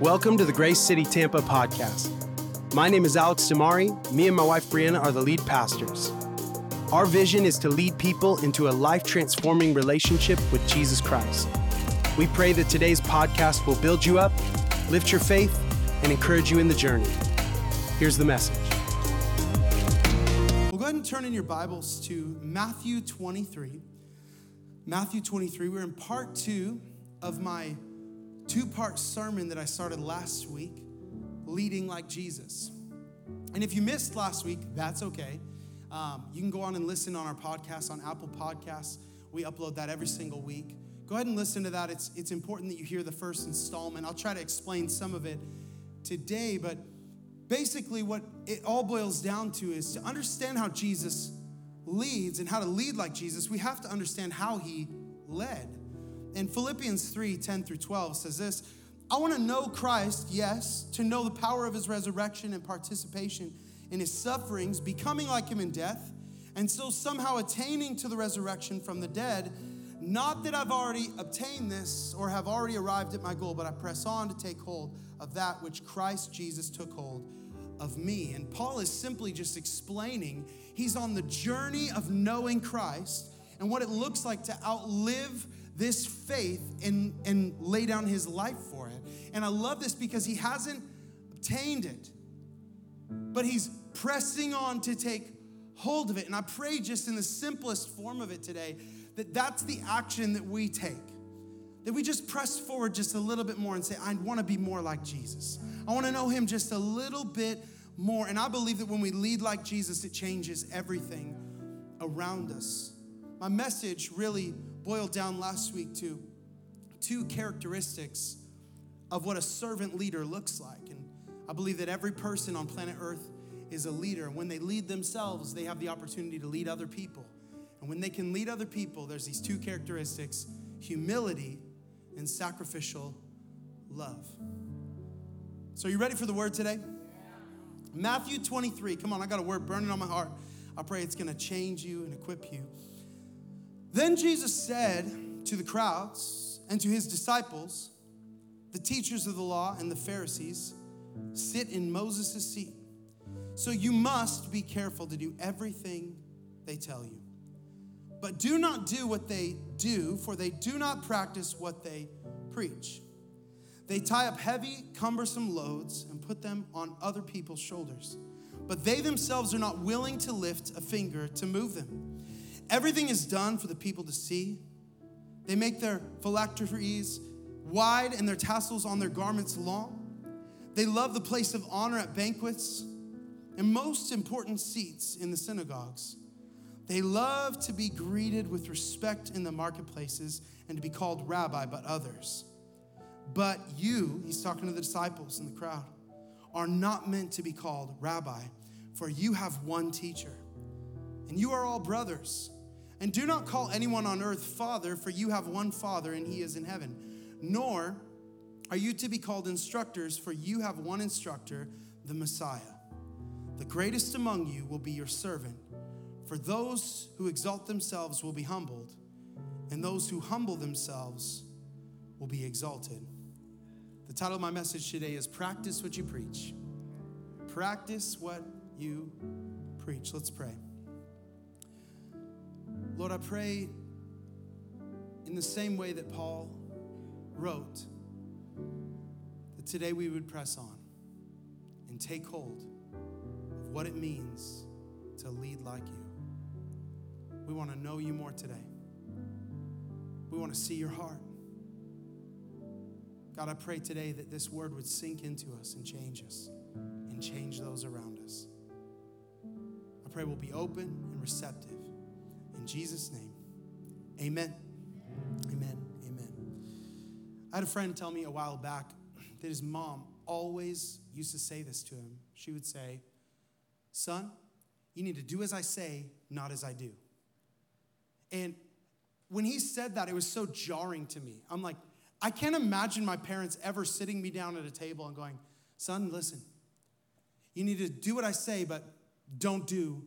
Welcome to the Grace City Tampa podcast. My name is Alex DiMare. Me and my wife Brianna are the lead pastors. Our vision is to lead people into a life transforming relationship with Jesus Christ. We pray that today's podcast will build you up, lift your faith, and encourage you in the journey. Here's the message. Well, go ahead and turn in your Bibles to Matthew 23. Matthew 23, we're in part two of my two part sermon that I started last week, Leading Like Jesus. And if you missed last week, that's okay. Um, you can go on and listen on our podcast on Apple Podcasts. We upload that every single week. Go ahead and listen to that. It's, it's important that you hear the first installment. I'll try to explain some of it today, but basically, what it all boils down to is to understand how Jesus leads and how to lead like Jesus, we have to understand how he led. In Philippians 3 10 through 12 says this I want to know Christ, yes, to know the power of his resurrection and participation in his sufferings, becoming like him in death, and so somehow attaining to the resurrection from the dead. Not that I've already obtained this or have already arrived at my goal, but I press on to take hold of that which Christ Jesus took hold of me. And Paul is simply just explaining he's on the journey of knowing Christ and what it looks like to outlive this faith and, and lay down his life for it. And I love this because he hasn't obtained it, but he's pressing on to take hold of it. And I pray just in the simplest form of it today that that's the action that we take. That we just press forward just a little bit more and say, I want to be more like Jesus. I want to know him just a little bit more. And I believe that when we lead like Jesus, it changes everything around us. My message really boiled down last week to two characteristics of what a servant leader looks like. And I believe that every person on planet Earth is a leader. When they lead themselves, they have the opportunity to lead other people. And when they can lead other people, there's these two characteristics humility and sacrificial love. So, are you ready for the word today? Matthew 23. Come on, I got a word burning on my heart. I pray it's going to change you and equip you. Then Jesus said to the crowds and to his disciples, the teachers of the law and the Pharisees sit in Moses' seat. So you must be careful to do everything they tell you. But do not do what they do, for they do not practice what they preach. They tie up heavy, cumbersome loads and put them on other people's shoulders, but they themselves are not willing to lift a finger to move them. Everything is done for the people to see. They make their phylacteries wide and their tassels on their garments long. They love the place of honor at banquets and most important seats in the synagogues. They love to be greeted with respect in the marketplaces and to be called rabbi by others. But you, he's talking to the disciples in the crowd, are not meant to be called rabbi, for you have one teacher, and you are all brothers. And do not call anyone on earth father, for you have one father, and he is in heaven. Nor are you to be called instructors, for you have one instructor, the Messiah. The greatest among you will be your servant. For those who exalt themselves will be humbled, and those who humble themselves will be exalted. The title of my message today is Practice What You Preach. Practice what you preach. Let's pray. Lord, I pray in the same way that Paul wrote that today we would press on and take hold of what it means to lead like you. We want to know you more today. We want to see your heart. God, I pray today that this word would sink into us and change us and change those around us. I pray we'll be open and receptive in Jesus' name, amen. Amen. Amen. I had a friend tell me a while back that his mom always used to say this to him. She would say, Son, you need to do as I say, not as I do. And when he said that, it was so jarring to me. I'm like, I can't imagine my parents ever sitting me down at a table and going, Son, listen, you need to do what I say, but don't do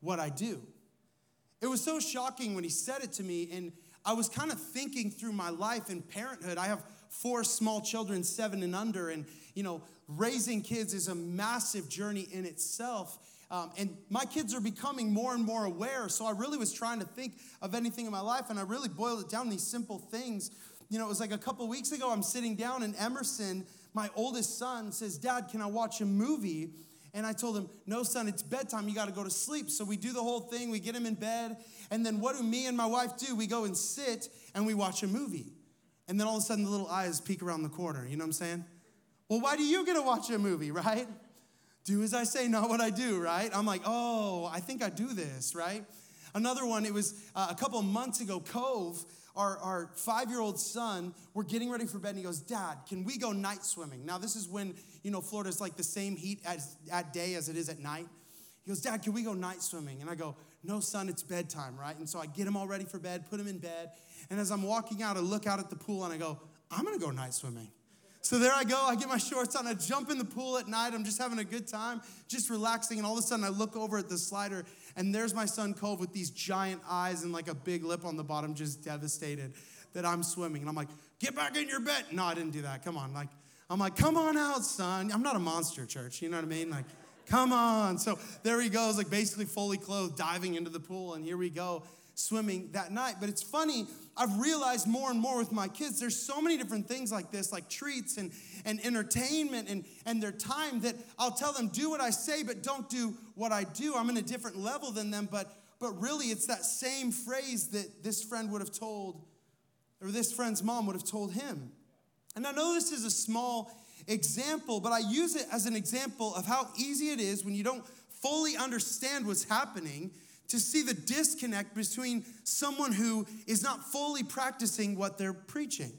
what I do. It was so shocking when he said it to me, and I was kind of thinking through my life and parenthood. I have four small children, seven and under, and you know, raising kids is a massive journey in itself. Um, and my kids are becoming more and more aware. So I really was trying to think of anything in my life, and I really boiled it down to these simple things. You know, it was like a couple weeks ago, I'm sitting down, and Emerson, my oldest son, says, Dad, can I watch a movie? And I told him, No, son, it's bedtime. You got to go to sleep. So we do the whole thing. We get him in bed. And then what do me and my wife do? We go and sit and we watch a movie. And then all of a sudden, the little eyes peek around the corner. You know what I'm saying? Well, why do you get to watch a movie, right? Do as I say, not what I do, right? I'm like, oh, I think I do this, right? Another one, it was uh, a couple months ago, Cove, our, our five year old son, we're getting ready for bed, and he goes, Dad, can we go night swimming? Now, this is when, you know, Florida's like the same heat as, at day as it is at night. He goes, Dad, can we go night swimming? And I go, No, son, it's bedtime, right? And so I get him all ready for bed, put him in bed. And as I'm walking out, I look out at the pool and I go, I'm gonna go night swimming. So there I go. I get my shorts on. I jump in the pool at night. I'm just having a good time, just relaxing. And all of a sudden, I look over at the slider, and there's my son Cove with these giant eyes and like a big lip on the bottom, just devastated that I'm swimming. And I'm like, get back in your bed. No, I didn't do that. Come on. Like, I'm like, come on out, son. I'm not a monster, church. You know what I mean? Like, come on. So there he goes, like basically fully clothed, diving into the pool. And here we go swimming that night. But it's funny, I've realized more and more with my kids, there's so many different things like this, like treats and, and entertainment and, and their time that I'll tell them, do what I say, but don't do what I do. I'm in a different level than them, but but really it's that same phrase that this friend would have told, or this friend's mom would have told him. And I know this is a small example, but I use it as an example of how easy it is when you don't fully understand what's happening to see the disconnect between someone who is not fully practicing what they're preaching.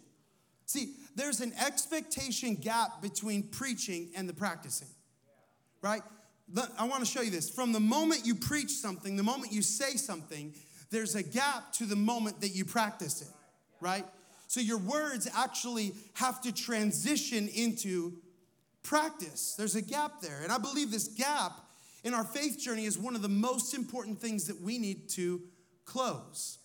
See, there's an expectation gap between preaching and the practicing, right? I want to show you this. From the moment you preach something, the moment you say something, there's a gap to the moment that you practice it, right? So your words actually have to transition into practice. There's a gap there. And I believe this gap in our faith journey is one of the most important things that we need to close,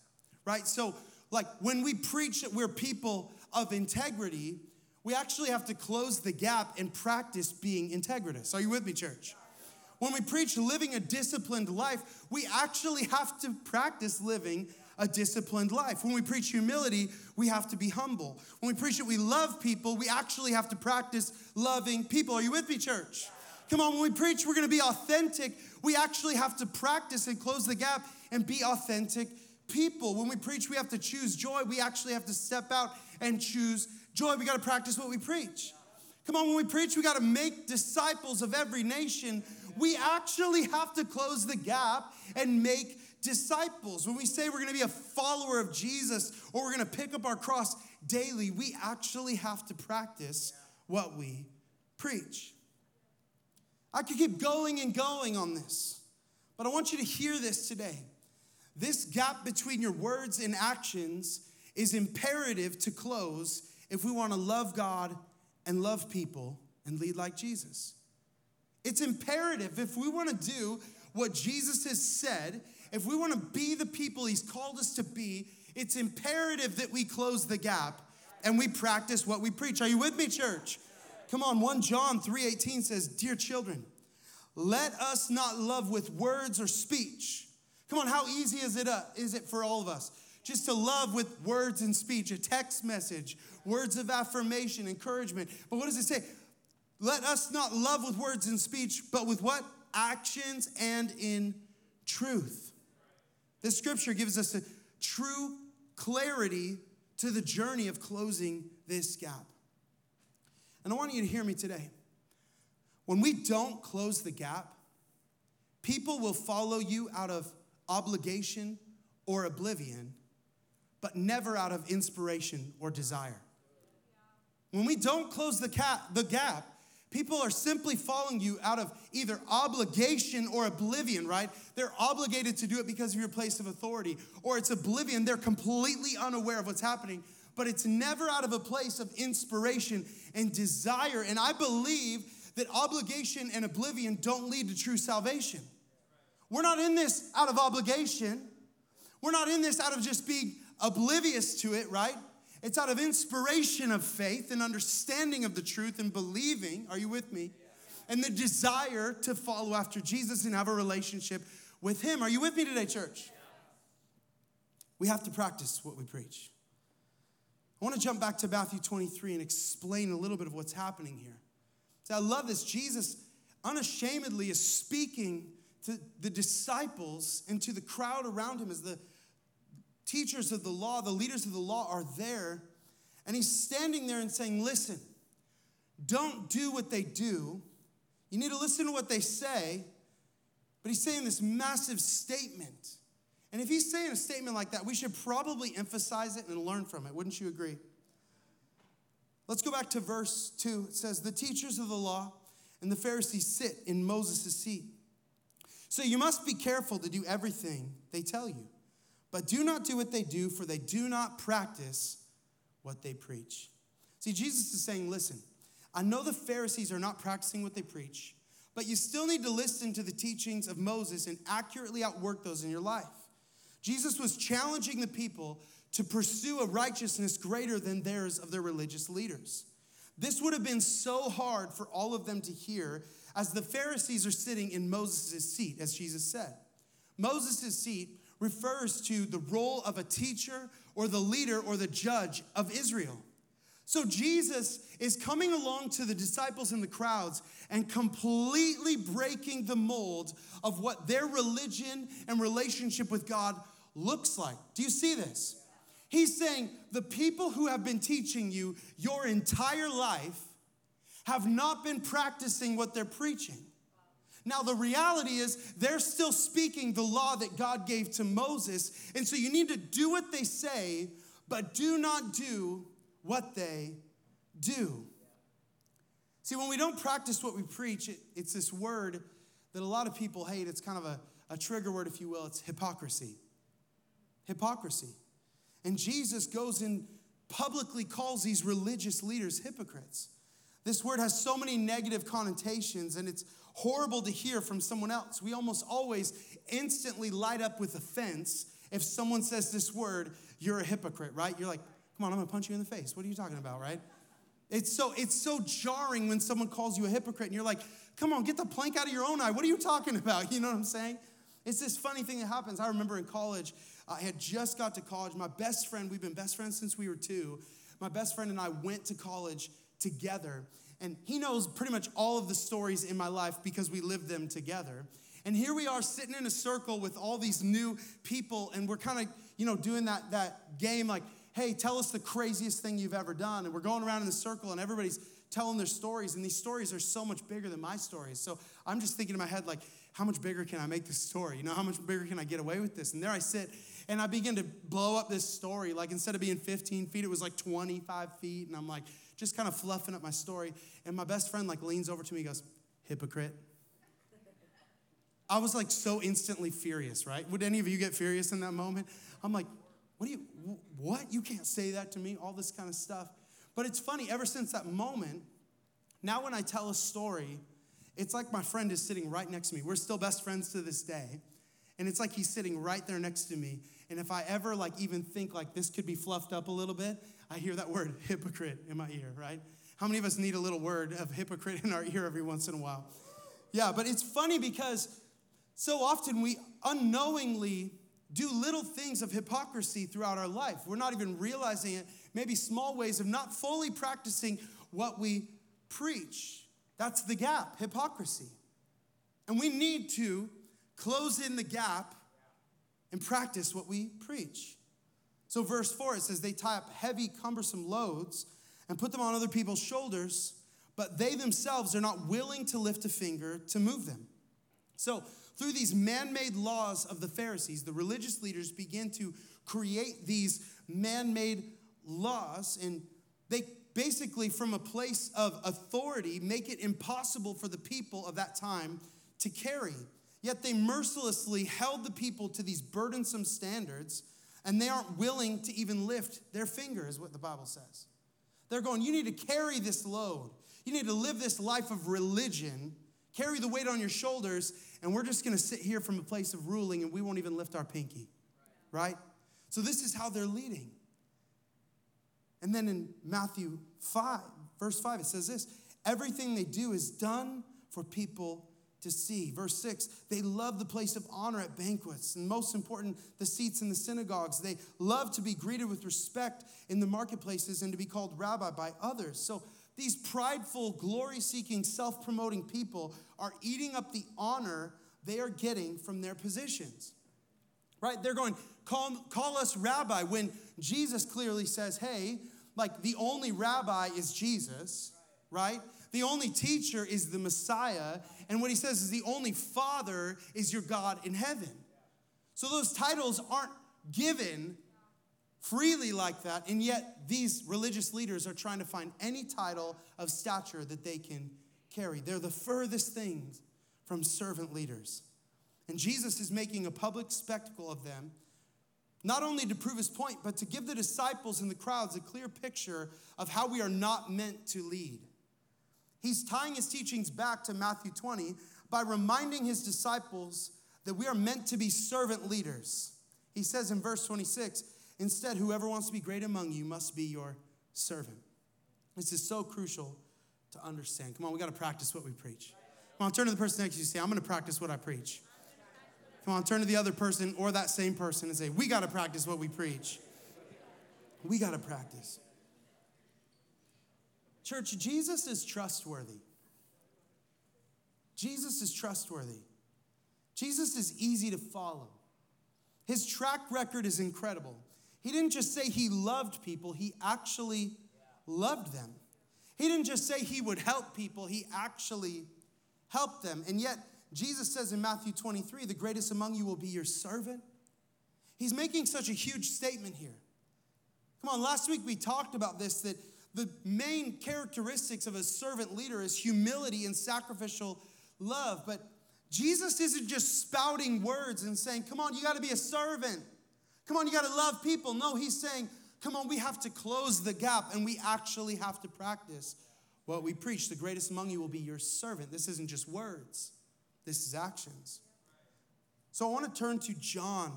right? So, like when we preach that we're people of integrity, we actually have to close the gap and practice being integritous. Are you with me, church? When we preach living a disciplined life, we actually have to practice living a disciplined life. When we preach humility, we have to be humble. When we preach that we love people, we actually have to practice loving people. Are you with me, church? Come on, when we preach, we're gonna be authentic. We actually have to practice and close the gap and be authentic people. When we preach, we have to choose joy. We actually have to step out and choose joy. We gotta practice what we preach. Come on, when we preach, we gotta make disciples of every nation. We actually have to close the gap and make disciples. When we say we're gonna be a follower of Jesus or we're gonna pick up our cross daily, we actually have to practice what we preach. I could keep going and going on this, but I want you to hear this today. This gap between your words and actions is imperative to close if we want to love God and love people and lead like Jesus. It's imperative if we want to do what Jesus has said, if we want to be the people he's called us to be, it's imperative that we close the gap and we practice what we preach. Are you with me, church? Come on, 1 John 3:18 says, "Dear children, let us not love with words or speech." Come on, how easy is it uh, is it for all of us? Just to love with words and speech, a text message, words of affirmation, encouragement. But what does it say? Let us not love with words and speech, but with what? Actions and in truth. This scripture gives us a true clarity to the journey of closing this gap. And I want you to hear me today. When we don't close the gap, people will follow you out of obligation or oblivion, but never out of inspiration or desire. When we don't close the, cap, the gap, people are simply following you out of either obligation or oblivion, right? They're obligated to do it because of your place of authority, or it's oblivion. They're completely unaware of what's happening but it's never out of a place of inspiration and desire. And I believe that obligation and oblivion don't lead to true salvation. We're not in this out of obligation. We're not in this out of just being oblivious to it, right? It's out of inspiration of faith and understanding of the truth and believing. Are you with me? And the desire to follow after Jesus and have a relationship with Him. Are you with me today, church? We have to practice what we preach. I want to jump back to Matthew 23 and explain a little bit of what's happening here. So I love this. Jesus unashamedly is speaking to the disciples and to the crowd around him as the teachers of the law, the leaders of the law are there. And he's standing there and saying, Listen, don't do what they do. You need to listen to what they say. But he's saying this massive statement. And if he's saying a statement like that, we should probably emphasize it and learn from it. Wouldn't you agree? Let's go back to verse 2. It says, The teachers of the law and the Pharisees sit in Moses' seat. So you must be careful to do everything they tell you. But do not do what they do, for they do not practice what they preach. See, Jesus is saying, listen, I know the Pharisees are not practicing what they preach, but you still need to listen to the teachings of Moses and accurately outwork those in your life. Jesus was challenging the people to pursue a righteousness greater than theirs of their religious leaders. This would have been so hard for all of them to hear as the Pharisees are sitting in Moses' seat, as Jesus said. Moses' seat refers to the role of a teacher or the leader or the judge of Israel. So Jesus is coming along to the disciples and the crowds and completely breaking the mold of what their religion and relationship with God looks like. Do you see this? He's saying the people who have been teaching you your entire life have not been practicing what they're preaching. Now, the reality is they're still speaking the law that God gave to Moses. And so you need to do what they say, but do not do what they do. See, when we don't practice what we preach, it, it's this word that a lot of people hate. It's kind of a, a trigger word, if you will. It's hypocrisy. Hypocrisy. And Jesus goes and publicly calls these religious leaders hypocrites. This word has so many negative connotations, and it's horrible to hear from someone else. We almost always instantly light up with offense if someone says this word, you're a hypocrite, right? You're like, come on, I'm gonna punch you in the face. What are you talking about, right? It's so it's so jarring when someone calls you a hypocrite and you're like, come on, get the plank out of your own eye. What are you talking about? You know what I'm saying? It's this funny thing that happens. I remember in college, I had just got to college. My best friend, we've been best friends since we were two. My best friend and I went to college together. And he knows pretty much all of the stories in my life because we lived them together. And here we are sitting in a circle with all these new people, and we're kind of, you know, doing that, that game like, hey, tell us the craziest thing you've ever done. And we're going around in the circle, and everybody's telling their stories, and these stories are so much bigger than my stories. So I'm just thinking in my head, like, how much bigger can I make this story? You know, how much bigger can I get away with this? And there I sit, and I begin to blow up this story. Like, instead of being 15 feet, it was like 25 feet. And I'm like, just kind of fluffing up my story. And my best friend like leans over to me, and goes, hypocrite. I was like so instantly furious, right? Would any of you get furious in that moment? I'm like, what do you, what? You can't say that to me, all this kind of stuff. But it's funny, ever since that moment, now when I tell a story, it's like my friend is sitting right next to me. We're still best friends to this day. And it's like he's sitting right there next to me. And if I ever like even think like this could be fluffed up a little bit, I hear that word hypocrite in my ear, right? How many of us need a little word of hypocrite in our ear every once in a while? Yeah, but it's funny because so often we unknowingly do little things of hypocrisy throughout our life. We're not even realizing it, maybe small ways of not fully practicing what we preach. That's the gap, hypocrisy. And we need to close in the gap and practice what we preach. So, verse 4, it says, They tie up heavy, cumbersome loads and put them on other people's shoulders, but they themselves are not willing to lift a finger to move them. So, through these man made laws of the Pharisees, the religious leaders begin to create these man made laws, and they basically, from a place of authority, make it impossible for the people of that time to carry. Yet they mercilessly held the people to these burdensome standards and they aren't willing to even lift their finger, is what the Bible says. They're going, You need to carry this load. You need to live this life of religion, carry the weight on your shoulders, and we're just gonna sit here from a place of ruling and we won't even lift our pinky, right? So, this is how they're leading. And then in Matthew 5, verse 5, it says this everything they do is done for people to see. Verse 6 they love the place of honor at banquets, and most important, the seats in the synagogues. They love to be greeted with respect in the marketplaces and to be called rabbi by others. So these prideful, glory seeking, self promoting people are eating up the honor they are getting from their positions. Right? They're going, call, call us rabbi, when Jesus clearly says, hey, like the only rabbi is Jesus, right? The only teacher is the Messiah. And what he says is the only father is your God in heaven. So those titles aren't given freely like that. And yet these religious leaders are trying to find any title of stature that they can carry. They're the furthest things from servant leaders. And Jesus is making a public spectacle of them, not only to prove his point, but to give the disciples and the crowds a clear picture of how we are not meant to lead. He's tying his teachings back to Matthew 20 by reminding his disciples that we are meant to be servant leaders. He says in verse 26 instead, whoever wants to be great among you must be your servant. This is so crucial to understand. Come on, we got to practice what we preach. Come on, turn to the person next to you and say, I'm going to practice what I preach. Come on, turn to the other person or that same person and say, We got to practice what we preach. We got to practice. Church, Jesus is trustworthy. Jesus is trustworthy. Jesus is easy to follow. His track record is incredible. He didn't just say he loved people, he actually loved them. He didn't just say he would help people, he actually helped them. And yet, Jesus says in Matthew 23, the greatest among you will be your servant. He's making such a huge statement here. Come on, last week we talked about this that the main characteristics of a servant leader is humility and sacrificial love. But Jesus isn't just spouting words and saying, Come on, you got to be a servant. Come on, you got to love people. No, he's saying, Come on, we have to close the gap and we actually have to practice what we preach. The greatest among you will be your servant. This isn't just words, this is actions. So I want to turn to John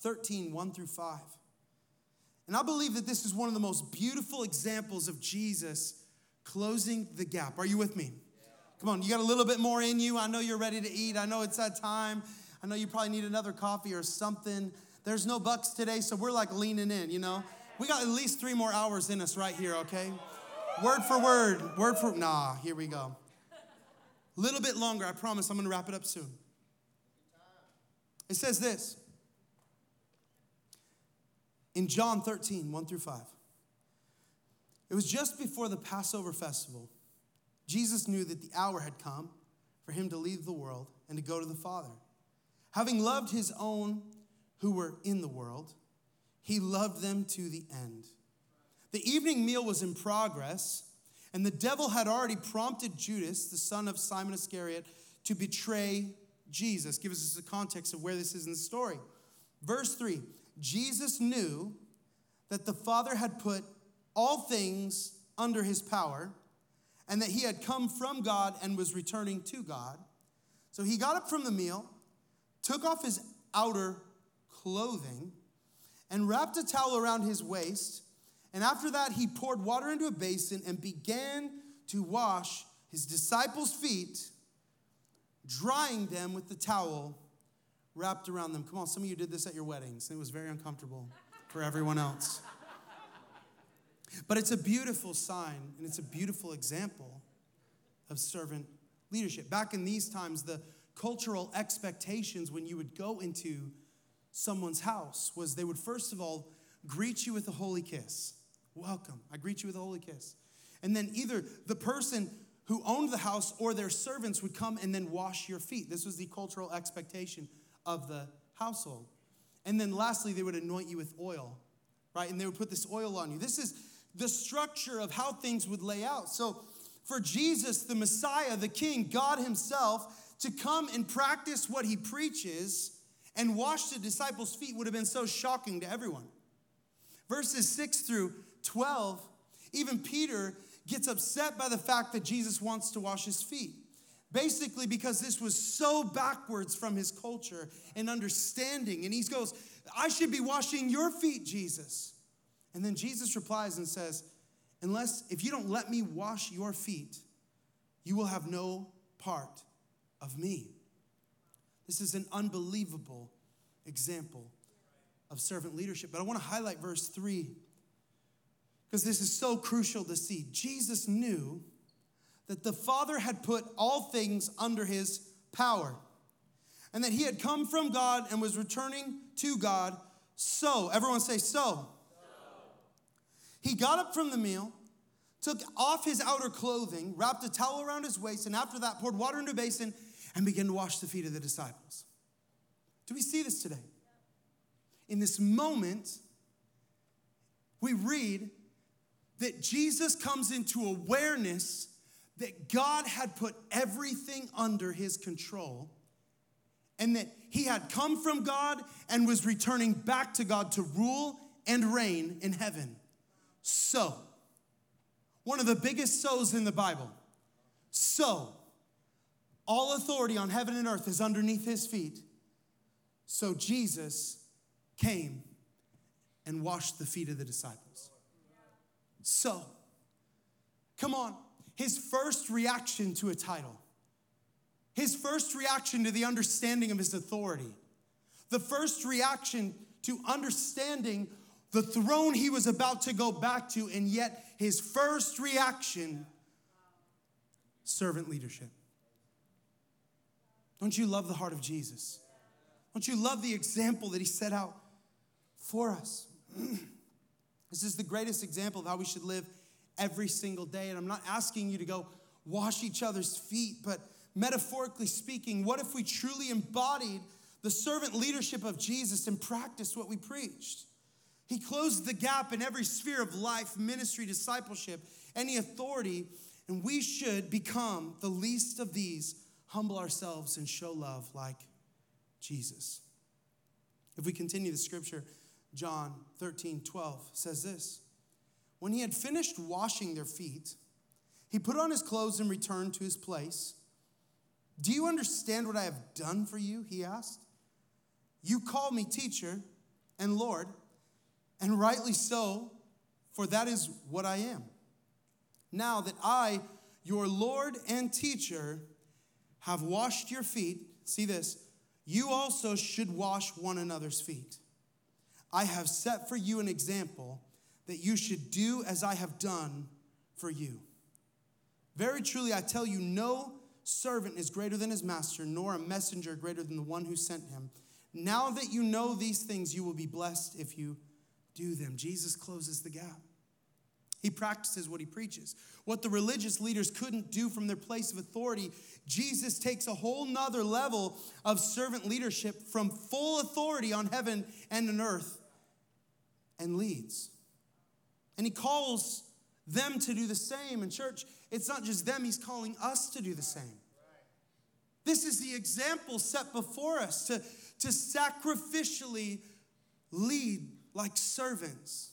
13, 1 through 5. And I believe that this is one of the most beautiful examples of Jesus closing the gap. Are you with me? Come on, you got a little bit more in you. I know you're ready to eat. I know it's that time. I know you probably need another coffee or something. There's no Bucs today, so we're like leaning in, you know? We got at least three more hours in us right here, okay? Word for word, word for, nah, here we go. A little bit longer, I promise I'm gonna wrap it up soon. It says this in John 13, 1 through 5. It was just before the Passover festival. Jesus knew that the hour had come for him to leave the world and to go to the Father. Having loved his own who were in the world, he loved them to the end. The evening meal was in progress, and the devil had already prompted Judas, the son of Simon Iscariot, to betray Jesus. Give us the context of where this is in the story. Verse 3 Jesus knew that the Father had put all things under his power and that he had come from God and was returning to God. So he got up from the meal, took off his outer clothing, and wrapped a towel around his waist. And after that, he poured water into a basin and began to wash his disciples' feet, drying them with the towel wrapped around them. Come on, some of you did this at your weddings, and it was very uncomfortable for everyone else. But it's a beautiful sign, and it's a beautiful example of servant leadership. Back in these times, the cultural expectations when you would go into someone's house was they would first of all greet you with a holy kiss. Welcome. I greet you with a holy kiss. And then either the person who owned the house or their servants would come and then wash your feet. This was the cultural expectation of the household. And then lastly, they would anoint you with oil, right? And they would put this oil on you. This is the structure of how things would lay out. So for Jesus, the Messiah, the King, God Himself, to come and practice what He preaches and wash the disciples' feet would have been so shocking to everyone. Verses 6 through 12, even Peter gets upset by the fact that Jesus wants to wash his feet. Basically, because this was so backwards from his culture and understanding. And he goes, I should be washing your feet, Jesus. And then Jesus replies and says, Unless, if you don't let me wash your feet, you will have no part of me. This is an unbelievable example of servant leadership. But I want to highlight verse 3 because this is so crucial to see. Jesus knew that the Father had put all things under his power and that he had come from God and was returning to God. So, everyone say, so. so. He got up from the meal, took off his outer clothing, wrapped a towel around his waist, and after that poured water into a basin and began to wash the feet of the disciples. Do we see this today? In this moment, we read that Jesus comes into awareness that God had put everything under his control and that he had come from God and was returning back to God to rule and reign in heaven. So, one of the biggest so's in the Bible. So, all authority on heaven and earth is underneath his feet. So, Jesus came and washed the feet of the disciples. So, come on, his first reaction to a title, his first reaction to the understanding of his authority, the first reaction to understanding the throne he was about to go back to, and yet his first reaction servant leadership. Don't you love the heart of Jesus? Don't you love the example that he set out for us? this is the greatest example of how we should live every single day. And I'm not asking you to go wash each other's feet, but metaphorically speaking, what if we truly embodied the servant leadership of Jesus and practiced what we preached? He closed the gap in every sphere of life, ministry, discipleship, any authority, and we should become the least of these, humble ourselves, and show love like Jesus. If we continue the scripture, John 13, 12 says this When he had finished washing their feet, he put on his clothes and returned to his place. Do you understand what I have done for you? He asked. You call me teacher and Lord, and rightly so, for that is what I am. Now that I, your Lord and teacher, have washed your feet, see this, you also should wash one another's feet. I have set for you an example that you should do as I have done for you. Very truly, I tell you, no servant is greater than his master, nor a messenger greater than the one who sent him. Now that you know these things, you will be blessed if you do them. Jesus closes the gap. He practices what he preaches. What the religious leaders couldn't do from their place of authority, Jesus takes a whole nother level of servant leadership from full authority on heaven and on earth and leads. And he calls them to do the same. And, church, it's not just them, he's calling us to do the same. This is the example set before us to, to sacrificially lead like servants.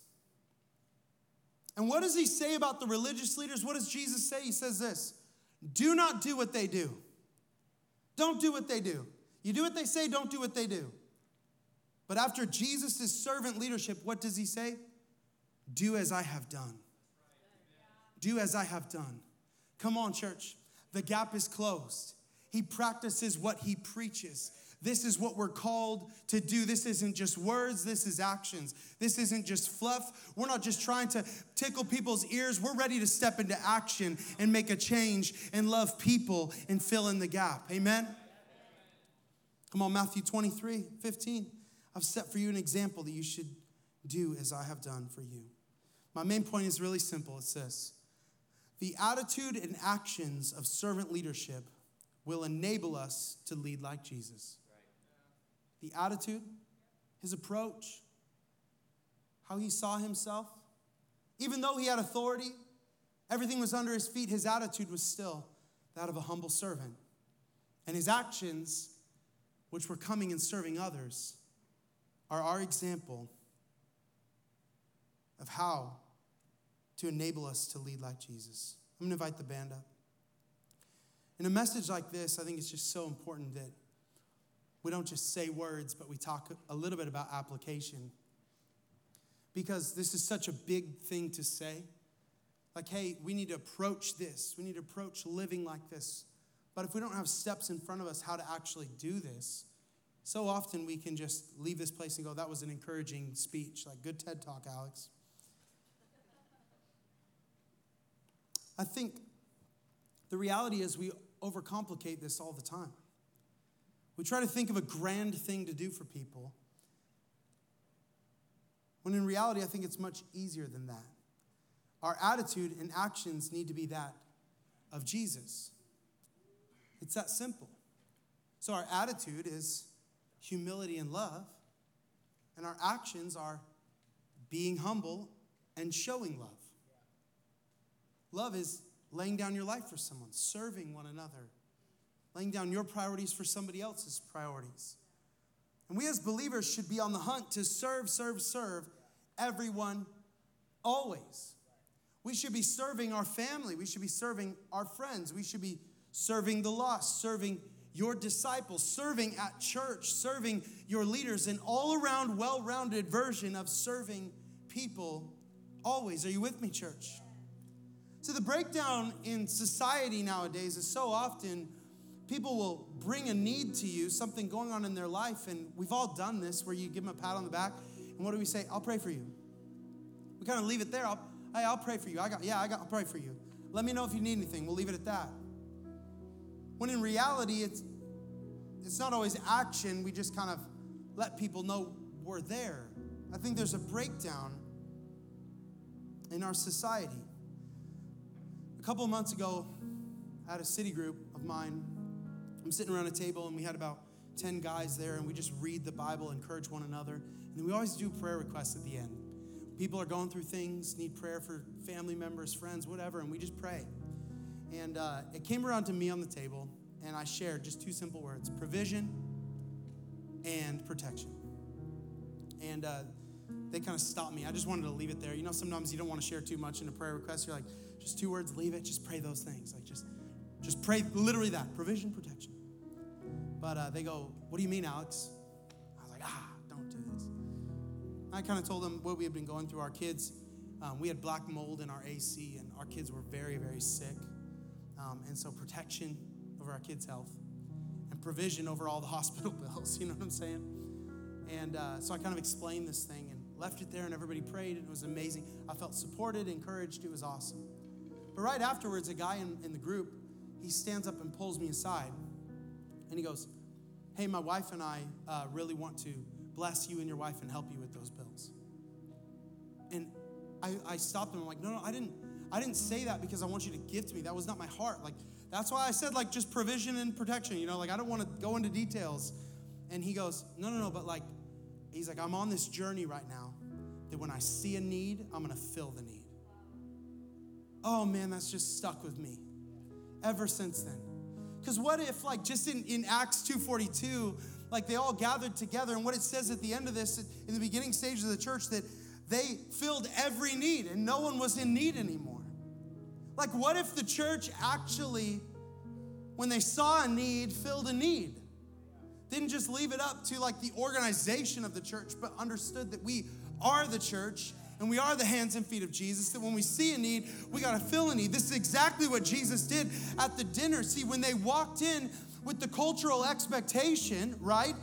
And what does he say about the religious leaders? What does Jesus say? He says this do not do what they do. Don't do what they do. You do what they say, don't do what they do. But after Jesus' servant leadership, what does he say? Do as I have done. Do as I have done. Come on, church. The gap is closed. He practices what he preaches. This is what we're called to do. This isn't just words, this is actions. This isn't just fluff. We're not just trying to tickle people's ears. We're ready to step into action and make a change and love people and fill in the gap. Amen? Come on, Matthew 23 15. I've set for you an example that you should do as I have done for you. My main point is really simple it's this the attitude and actions of servant leadership will enable us to lead like Jesus the attitude, his approach, how he saw himself. Even though he had authority, everything was under his feet, his attitude was still that of a humble servant. And his actions, which were coming and serving others, are our example of how to enable us to lead like Jesus. I'm to invite the band up. In a message like this, I think it's just so important that we don't just say words, but we talk a little bit about application. because this is such a big thing to say. Like, hey, we need to approach this. We need to approach living like this. But if we don't have steps in front of us how to actually do this, so often we can just leave this place and go, that was an encouraging speech. Like, good TED talk, Alex. I think the reality is we overcomplicate this all the time. We try to think of a grand thing to do for people, when in reality, I think it's much easier than that. Our attitude and actions need to be that of Jesus. It's that simple. So, our attitude is humility and love, and our actions are being humble and showing love. Love is laying down your life for someone, serving one another, laying down your priorities for somebody else's priorities. And we as believers should be on the hunt to serve, serve, serve everyone always. We should be serving our family. We should be serving our friends. We should be serving the lost, serving your disciples, serving at church, serving your leaders, an all around, well rounded version of serving people always. Are you with me, church? So, the breakdown in society nowadays is so often people will bring a need to you, something going on in their life, and we've all done this where you give them a pat on the back, and what do we say? I'll pray for you. We kind of leave it there. I'll, hey, I'll pray for you. I got, yeah, I got, I'll pray for you. Let me know if you need anything. We'll leave it at that. When in reality, it's it's not always action. We just kind of let people know we're there. I think there's a breakdown in our society. A couple of months ago, at a city group of mine, I'm sitting around a table and we had about 10 guys there and we just read the Bible, encourage one another. And we always do prayer requests at the end. People are going through things, need prayer for family members, friends, whatever, and we just pray. And uh, it came around to me on the table, and I shared just two simple words provision and protection. And uh, they kind of stopped me. I just wanted to leave it there. You know, sometimes you don't want to share too much in a prayer request. You're like, just two words, leave it. Just pray those things. Like, just, just pray literally that provision, protection. But uh, they go, What do you mean, Alex? I was like, Ah, don't do this. I kind of told them what we had been going through. Our kids, um, we had black mold in our AC, and our kids were very, very sick. Um, and so, protection over our kids' health and provision over all the hospital bills. You know what I'm saying? And uh, so I kind of explained this thing and left it there, and everybody prayed, and it was amazing. I felt supported, encouraged. It was awesome. But right afterwards, a guy in, in the group, he stands up and pulls me aside, and he goes, Hey, my wife and I uh, really want to bless you and your wife and help you with those bills. And I, I stopped him. I'm like, no, no, I didn't. I didn't say that because I want you to give to me. That was not my heart. Like that's why I said like just provision and protection. You know, like I don't want to go into details. And he goes, no, no, no. But like, he's like, I'm on this journey right now that when I see a need, I'm gonna fill the need. Oh man, that's just stuck with me ever since then. Because what if, like, just in, in Acts 2.42, like they all gathered together, and what it says at the end of this, in the beginning stages of the church, that they filled every need and no one was in need anymore. Like, what if the church actually, when they saw a need, filled a need? Didn't just leave it up to like the organization of the church, but understood that we are the church and we are the hands and feet of Jesus. That when we see a need, we got to fill a need. This is exactly what Jesus did at the dinner. See, when they walked in with the cultural expectation, right?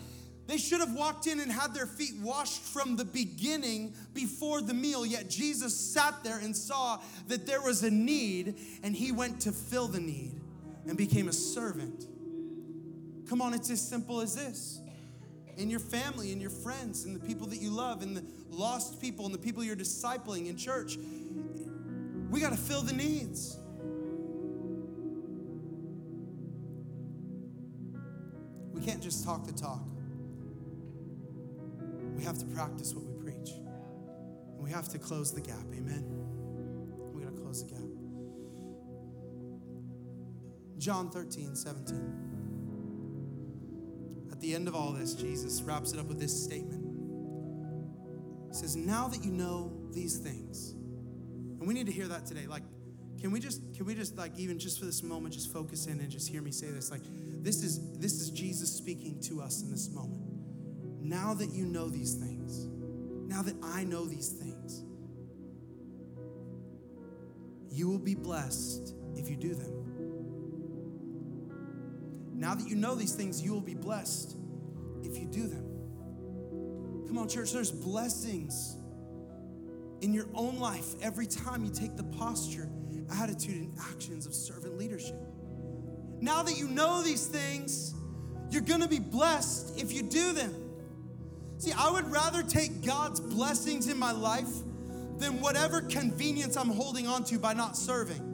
They should have walked in and had their feet washed from the beginning before the meal, yet Jesus sat there and saw that there was a need and he went to fill the need and became a servant. Come on, it's as simple as this in your family, in your friends, and the people that you love, and the lost people, and the people you're discipling in church. We got to fill the needs. We can't just talk the talk. We have to practice what we preach. And we have to close the gap. Amen. We got to close the gap. John 13, 17 at the end of all this, Jesus wraps it up with this statement. He says, Now that you know these things, and we need to hear that today. Like, can we just, can we just like even just for this moment, just focus in and just hear me say this? Like, this is this is Jesus speaking to us in this moment. Now that you know these things, now that I know these things, you will be blessed if you do them. Now that you know these things, you will be blessed if you do them. Come on, church, there's blessings in your own life every time you take the posture, attitude, and actions of servant leadership. Now that you know these things, you're gonna be blessed if you do them. See, I would rather take God's blessings in my life than whatever convenience I'm holding on to by not serving.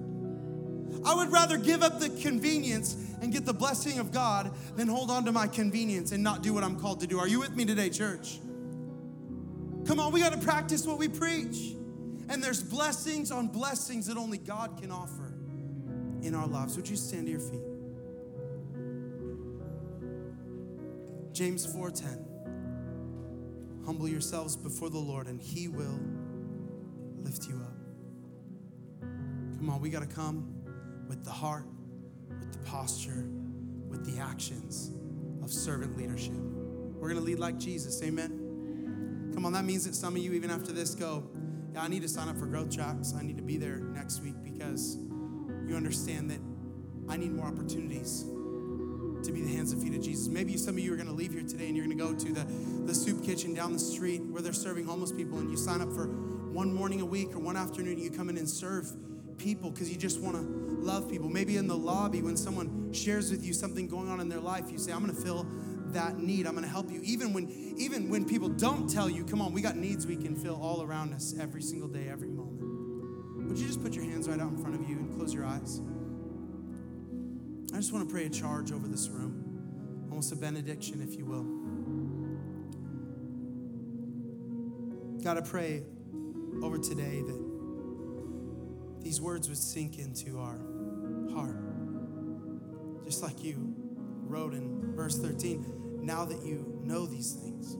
I would rather give up the convenience and get the blessing of God than hold on to my convenience and not do what I'm called to do. Are you with me today, church? Come on, we got to practice what we preach. And there's blessings on blessings that only God can offer in our lives. Would you stand to your feet? James 4:10 Humble yourselves before the Lord and he will lift you up. Come on, we got to come with the heart, with the posture, with the actions of servant leadership. We're going to lead like Jesus. Amen. Come on, that means that some of you even after this go, yeah, I need to sign up for growth tracks. I need to be there next week because you understand that I need more opportunities to be the hands and feet of Jesus. Maybe some of you are going to leave here today and you're going to go to the, the soup kitchen down the street where they're serving homeless people and you sign up for one morning a week or one afternoon you come in and serve people because you just want to love people. Maybe in the lobby when someone shares with you something going on in their life, you say, I'm going to fill that need. I'm going to help you. Even when even when people don't tell you, come on, we got needs we can fill all around us every single day, every moment. Would you just put your hands right out in front of you and close your eyes? I just want to pray a charge over this room, almost a benediction, if you will. God, I pray over today that these words would sink into our heart. Just like you wrote in verse 13, now that you know these things,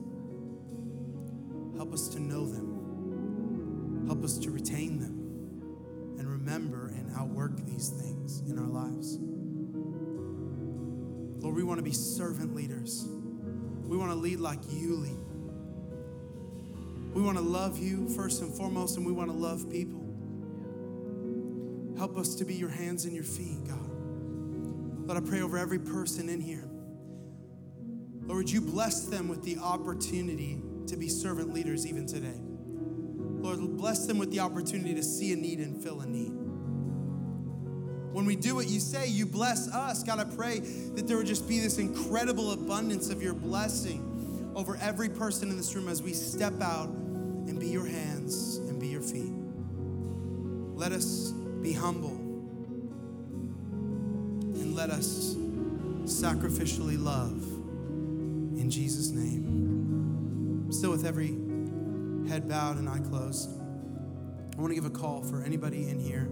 help us to know them, help us to retain them, and remember and outwork these things in our lives. Lord, we want to be servant leaders. We want to lead like you lead. We want to love you first and foremost, and we want to love people. Help us to be your hands and your feet, God. Lord, I pray over every person in here. Lord, would you bless them with the opportunity to be servant leaders even today? Lord, bless them with the opportunity to see a need and fill a need. When we do what you say, you bless us. God, I pray that there would just be this incredible abundance of your blessing over every person in this room as we step out and be your hands and be your feet. Let us be humble and let us sacrificially love in Jesus' name. Still, with every head bowed and eye closed, I want to give a call for anybody in here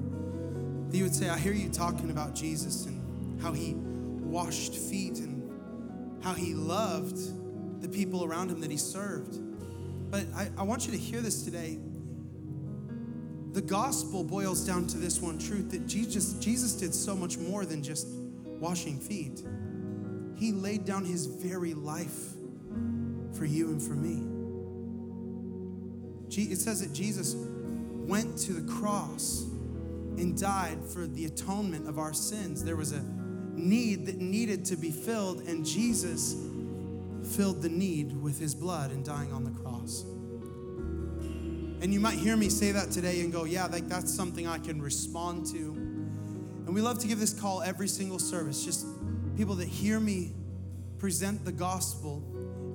that you would say, I hear you talking about Jesus and how he washed feet and how he loved the people around him that he served. But I, I want you to hear this today the gospel boils down to this one truth that Jesus, Jesus did so much more than just washing feet. He laid down his very life for you and for me. It says that Jesus went to the cross and died for the atonement of our sins. There was a need that needed to be filled, and Jesus filled the need with his blood and dying on the cross. And you might hear me say that today and go, yeah, like that's something I can respond to. And we love to give this call every single service. Just people that hear me present the gospel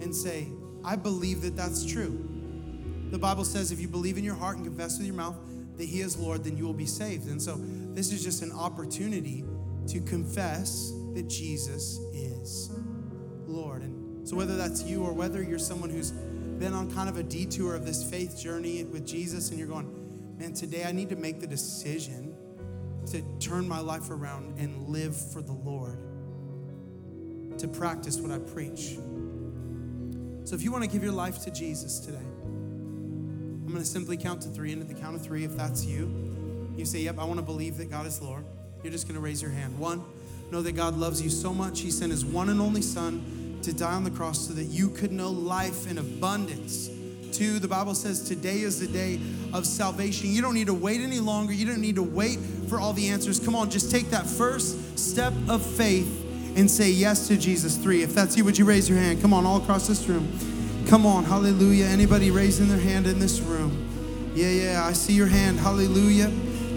and say, I believe that that's true. The Bible says if you believe in your heart and confess with your mouth that He is Lord, then you will be saved. And so this is just an opportunity to confess that Jesus is Lord. And so whether that's you or whether you're someone who's been on kind of a detour of this faith journey with Jesus and you're going, man, today I need to make the decision to turn my life around and live for the Lord, to practice what I preach. So if you want to give your life to Jesus today, I'm going to simply count to three. And at the count of three, if that's you, you say, Yep, I want to believe that God is Lord. You're just going to raise your hand. One, know that God loves you so much, He sent His one and only Son to die on the cross so that you could know life in abundance 2, the Bible says today is the day of salvation. You don't need to wait any longer. You don't need to wait for all the answers. Come on, just take that first step of faith and say yes to Jesus. Three. If that's you, would you raise your hand? Come on, all across this room. Come on, hallelujah. Anybody raising their hand in this room? Yeah, yeah, I see your hand. Hallelujah.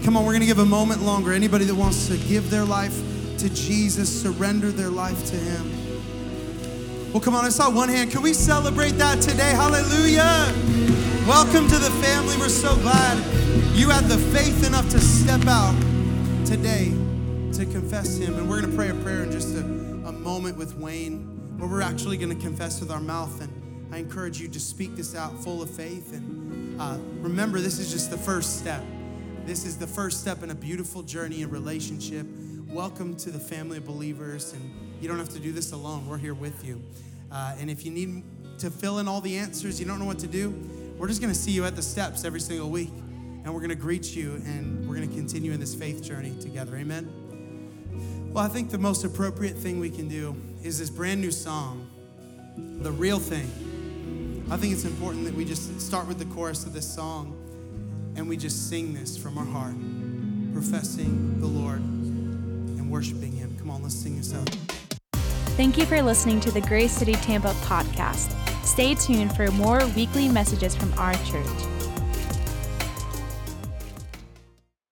Come on, we're going to give a moment longer. Anybody that wants to give their life to Jesus, surrender their life to Him. Well, come on, I saw one hand. Can we celebrate that today? Hallelujah. Welcome to the family. We're so glad you had the faith enough to step out today to confess Him. And we're going to pray a prayer in just a, a moment with Wayne, where we're actually going to confess with our mouth. And I encourage you to speak this out full of faith. And uh, remember, this is just the first step. This is the first step in a beautiful journey in relationship. Welcome to the family of believers, and you don't have to do this alone. We're here with you. Uh, and if you need to fill in all the answers, you don't know what to do, we're just going to see you at the steps every single week. And we're going to greet you, and we're going to continue in this faith journey together. Amen. Well, I think the most appropriate thing we can do is this brand new song, The Real Thing. I think it's important that we just start with the chorus of this song and we just sing this from our heart, professing the Lord and worshiping Him. Come on, let's sing this out. Thank you for listening to the Grace City Tampa podcast. Stay tuned for more weekly messages from our church.